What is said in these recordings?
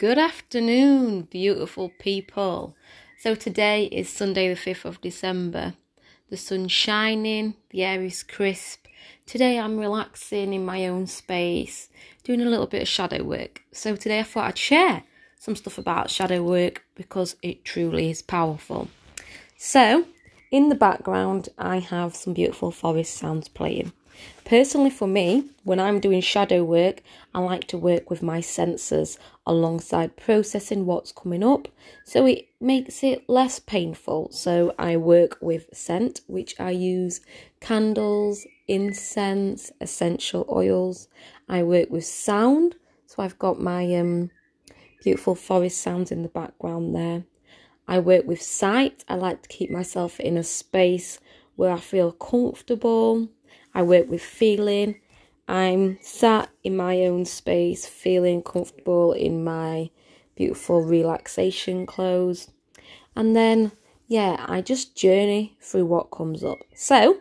Good afternoon, beautiful people. So, today is Sunday, the 5th of December. The sun's shining, the air is crisp. Today, I'm relaxing in my own space, doing a little bit of shadow work. So, today, I thought I'd share some stuff about shadow work because it truly is powerful. So, in the background, I have some beautiful forest sounds playing. Personally, for me, when I'm doing shadow work, I like to work with my senses alongside processing what's coming up so it makes it less painful. So, I work with scent, which I use candles, incense, essential oils. I work with sound, so I've got my um, beautiful forest sounds in the background there. I work with sight, I like to keep myself in a space where I feel comfortable I work with feeling. I'm sat in my own space, feeling comfortable in my beautiful relaxation clothes. And then, yeah, I just journey through what comes up. So,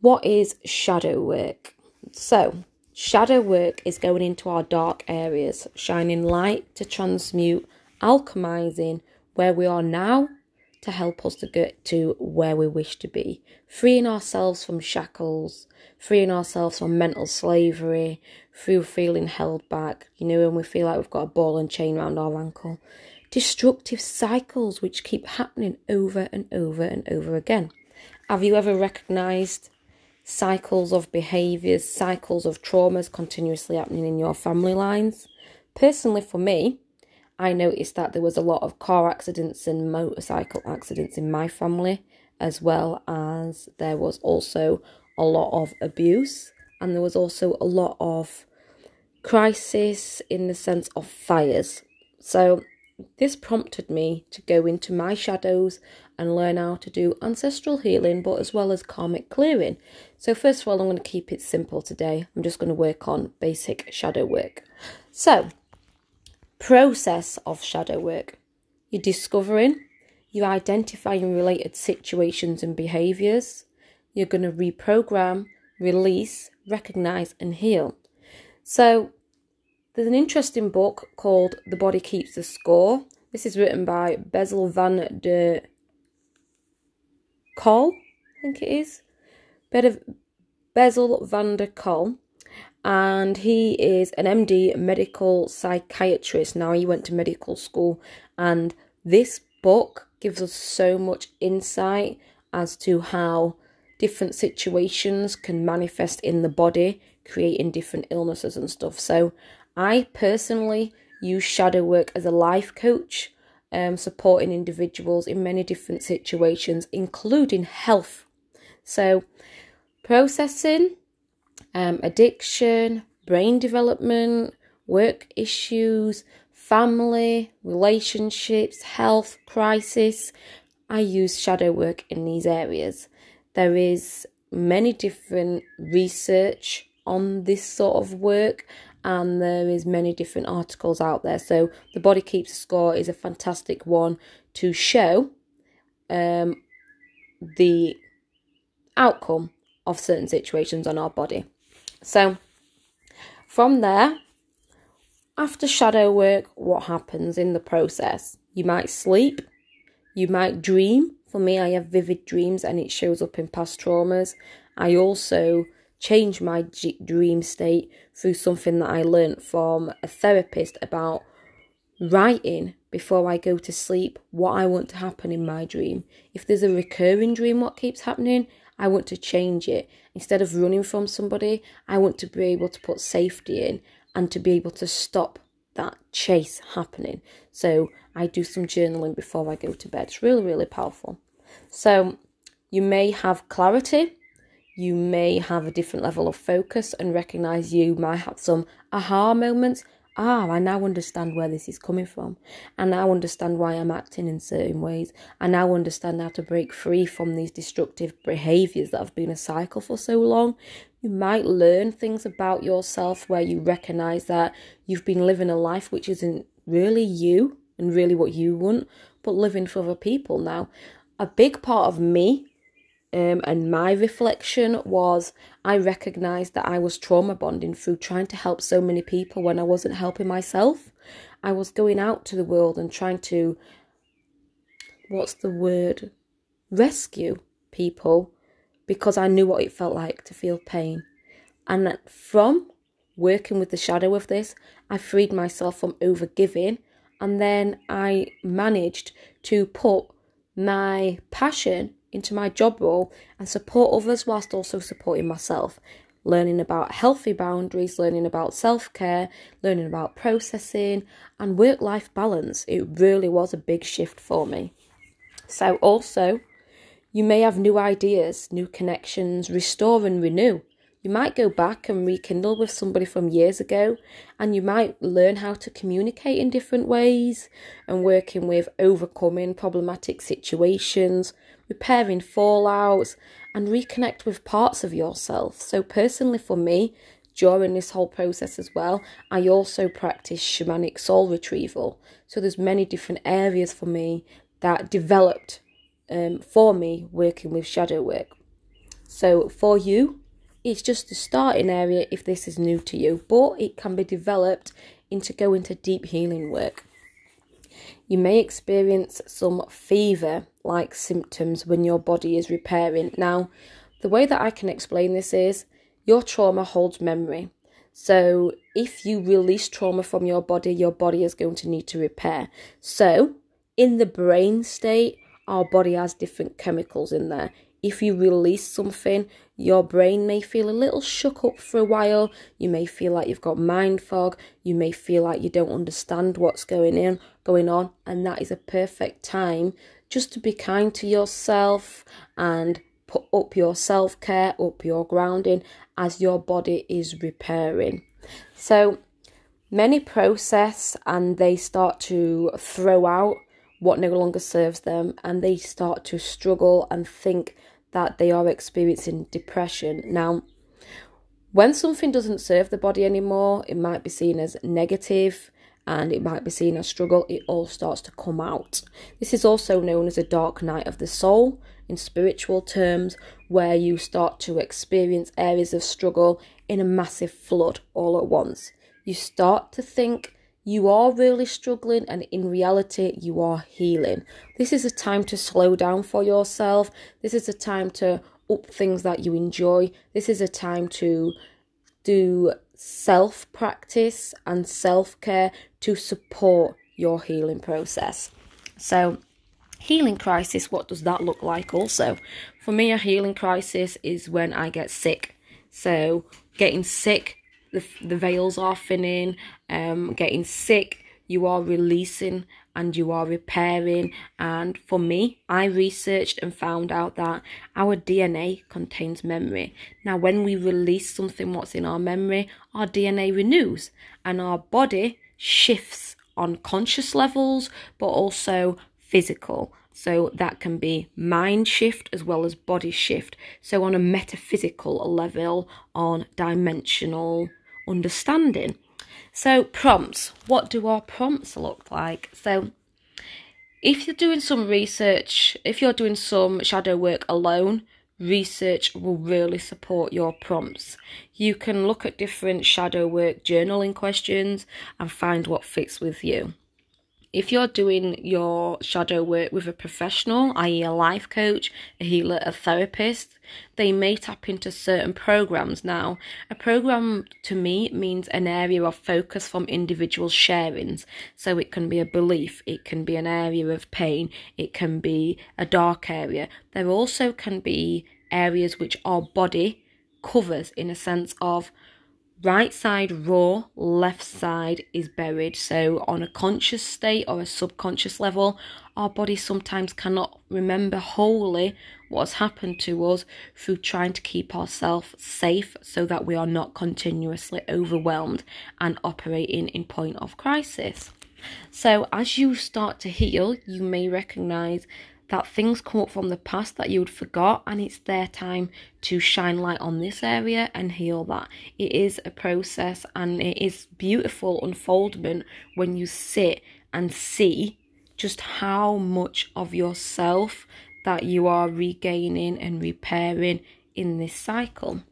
what is shadow work? So, shadow work is going into our dark areas, shining light to transmute, alchemizing where we are now to help us to get to where we wish to be, freeing ourselves from shackles, freeing ourselves from mental slavery, through feeling held back, you know, when we feel like we've got a ball and chain around our ankle. Destructive cycles which keep happening over and over and over again. Have you ever recognized cycles of behaviors, cycles of traumas continuously happening in your family lines? Personally, for me, I noticed that there was a lot of car accidents and motorcycle accidents in my family, as well as there was also a lot of abuse, and there was also a lot of crisis in the sense of fires. So, this prompted me to go into my shadows and learn how to do ancestral healing, but as well as karmic clearing. So, first of all, I'm going to keep it simple today. I'm just going to work on basic shadow work. So, process of shadow work. You're discovering, you're identifying related situations and behaviors. You're going to reprogram, release, recognize, and heal. So, there's an interesting book called The Body Keeps the Score. This is written by Bessel van der Kolk, I think it is. Bessel van der Kolk and he is an MD medical psychiatrist. Now he went to medical school, and this book gives us so much insight as to how different situations can manifest in the body, creating different illnesses and stuff. So, I personally use shadow work as a life coach, um, supporting individuals in many different situations, including health. So, processing um, addiction, brain development, work issues, family, relationships, health crisis. I use shadow work in these areas. There is many different research on this sort of work and there is many different articles out there so the body keeps score is a fantastic one to show um, the outcome of certain situations on our body so, from there, after shadow work, what happens in the process? You might sleep, you might dream. For me, I have vivid dreams and it shows up in past traumas. I also change my dream state through something that I learnt from a therapist about writing before I go to sleep what I want to happen in my dream. If there's a recurring dream, what keeps happening, I want to change it. Instead of running from somebody, I want to be able to put safety in and to be able to stop that chase happening. So I do some journaling before I go to bed. It's really, really powerful. So you may have clarity, you may have a different level of focus and recognize you might have some aha moments ah, I now understand where this is coming from. I now understand why I'm acting in certain ways. I now understand how to break free from these destructive behaviors that have been a cycle for so long. You might learn things about yourself where you recognize that you've been living a life which isn't really you and really what you want, but living for other people now. A big part of me Um, and my reflection was I recognized that I was trauma bonding through trying to help so many people when I wasn't helping myself. I was going out to the world and trying to, what's the word? Rescue people because I knew what it felt like to feel pain. And from working with the shadow of this, I freed myself from overgiving and then I managed to put my passion into my job role and support others whilst also supporting myself. Learning about healthy boundaries, learning about self care, learning about processing and work life balance. It really was a big shift for me. So, also, you may have new ideas, new connections, restore and renew. You might go back and rekindle with somebody from years ago, and you might learn how to communicate in different ways and working with overcoming problematic situations, repairing fallouts, and reconnect with parts of yourself. So, personally, for me, during this whole process as well, I also practice shamanic soul retrieval. So, there's many different areas for me that developed um, for me working with shadow work. So, for you, it's just a starting area if this is new to you, but it can be developed into go into deep healing work. You may experience some fever like symptoms when your body is repairing. Now, the way that I can explain this is your trauma holds memory. So, if you release trauma from your body, your body is going to need to repair. So, in the brain state, our body has different chemicals in there if you release something, your brain may feel a little shook up for a while. You may feel like you've got mind fog. You may feel like you don't understand what's going in, going on, and that is a perfect time just to be kind to yourself and put up your self care, up your grounding as your body is repairing. So many process and they start to throw out what no longer serves them and they start to struggle and think that they are experiencing depression. Now, when something doesn't serve the body anymore, it might be seen as negative and it might be seen as struggle, it all starts to come out. This is also known as a dark night of the soul in spiritual terms, where you start to experience areas of struggle in a massive flood all at once. You start to think you are really struggling and in reality you are healing. This is a time to slow down for yourself. This is a time to up things that you enjoy. This is a time to do self practice and self care to support your healing process. So, healing crisis, what does that look like also? For me, a healing crisis is when I get sick. So, getting sick the, the veils are thinning, um, getting sick, you are releasing and you are repairing. And for me, I researched and found out that our DNA contains memory. Now, when we release something what's in our memory, our DNA renews and our body shifts on conscious levels, but also physical. So that can be mind shift as well as body shift. So on a metaphysical level, on dimensional understanding. So, prompts. What do our prompts look like? So, if you're doing some research, if you're doing some shadow work alone, research will really support your prompts. You can look at different shadow work journaling questions and find what fits with you if you're doing your shadow work with a professional, i.e., a life coach, a healer, a therapist, they may tap into certain programs. Now, a program to me means an area of focus from individual sharings. So it can be a belief, it can be an area of pain, it can be a dark area. There also can be areas which our body covers in a sense of right side raw, left side is buried. So, on a conscious state or a subconscious level, our body sometimes cannot remember wholly what's happened to us through trying to keep ourselves safe so that we are not continuously overwhelmed and operating in point of crisis. So, as you start to heal, you may recognize that things come up from the past that you'd forgot and it's their time to shine light on this area and heal that it is a process and it is beautiful unfoldment when you sit and see just how much of yourself that you are regaining and repairing in this cycle.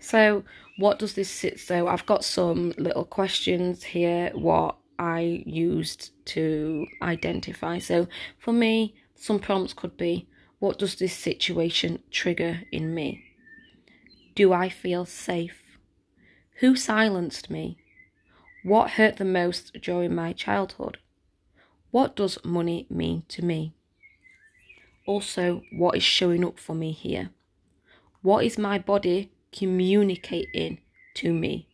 So, what does this sit? So, I've got some little questions here what I used to identify. So, for me, some prompts could be what does this situation trigger in me? Do I feel safe? Who silenced me? What hurt the most during my childhood? What does money mean to me? Also, what is showing up for me here? What is my body communicating to me?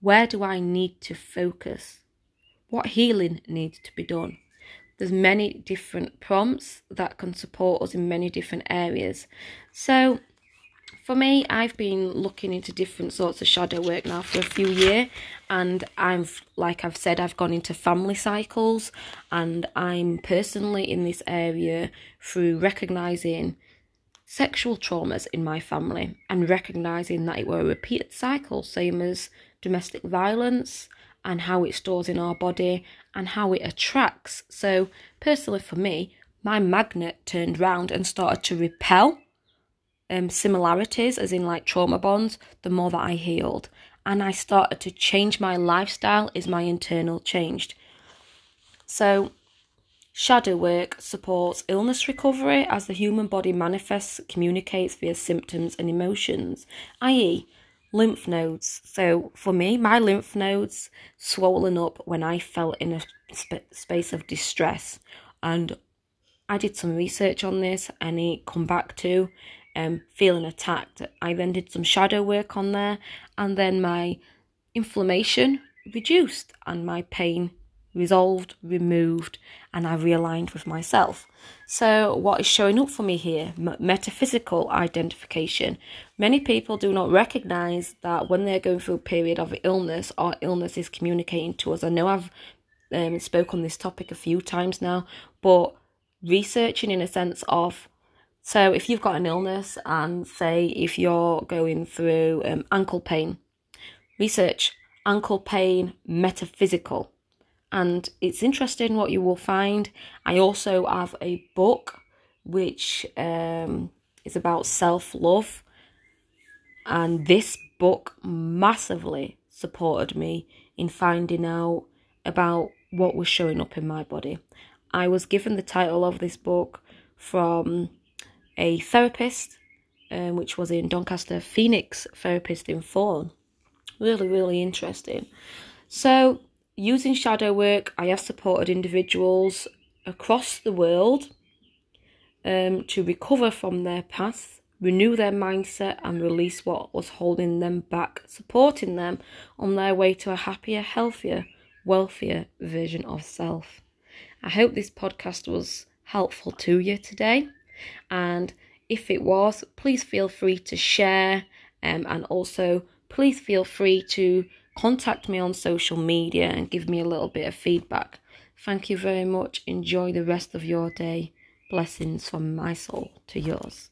Where do I need to focus? What healing needs to be done? There's many different prompts that can support us in many different areas. So for me, I've been looking into different sorts of shadow work now for a few years, and I'm like I've said, I've gone into family cycles, and I'm personally in this area through recognizing sexual traumas in my family and recognizing that it were a repeated cycle, same as domestic violence and how it stores in our body and how it attracts. So, personally, for me, my magnet turned round and started to repel um, similarities, as in like trauma bonds, the more that I healed. And I started to change my lifestyle as my internal changed. So, shadow work supports illness recovery as the human body manifests, communicates via symptoms and emotions, i.e., lymph nodes. So, for me, my lymph nodes swollen up when I felt in a sp- space of distress. And I did some research on this and it come back to um, feeling attacked. I then did some shadow work on there, and then my inflammation reduced and my pain resolved, removed, and I realigned with myself. So, what is showing up for me here? Metaphysical identification. Many people do not recognize that when they're going through a period of illness our illness is communicating to us. I know I've um, on this topic a few times now, but researching in a sense of so if you've got an illness and say if you're going through um, ankle pain, research ankle pain metaphysical. And it's interesting what you will find. I also have a book which um, is about self love. And this book massively supported me in finding out about what was showing up in my body. I was given the title of this book from a therapist, um, which was in Doncaster, Phoenix therapist in Fawn. Really, really interesting. So, using shadow work, I have supported individuals across the world um, to recover from their past, renew their mindset, and release what was holding them back, supporting them on their way to a happier, healthier, wealthier version of self. I hope this podcast was helpful to you today. And if it was, please feel free to share um, and also please feel free to contact me on social media and give me a little bit of feedback. Thank you very much. Enjoy the rest of your day. Blessings from my soul to yours.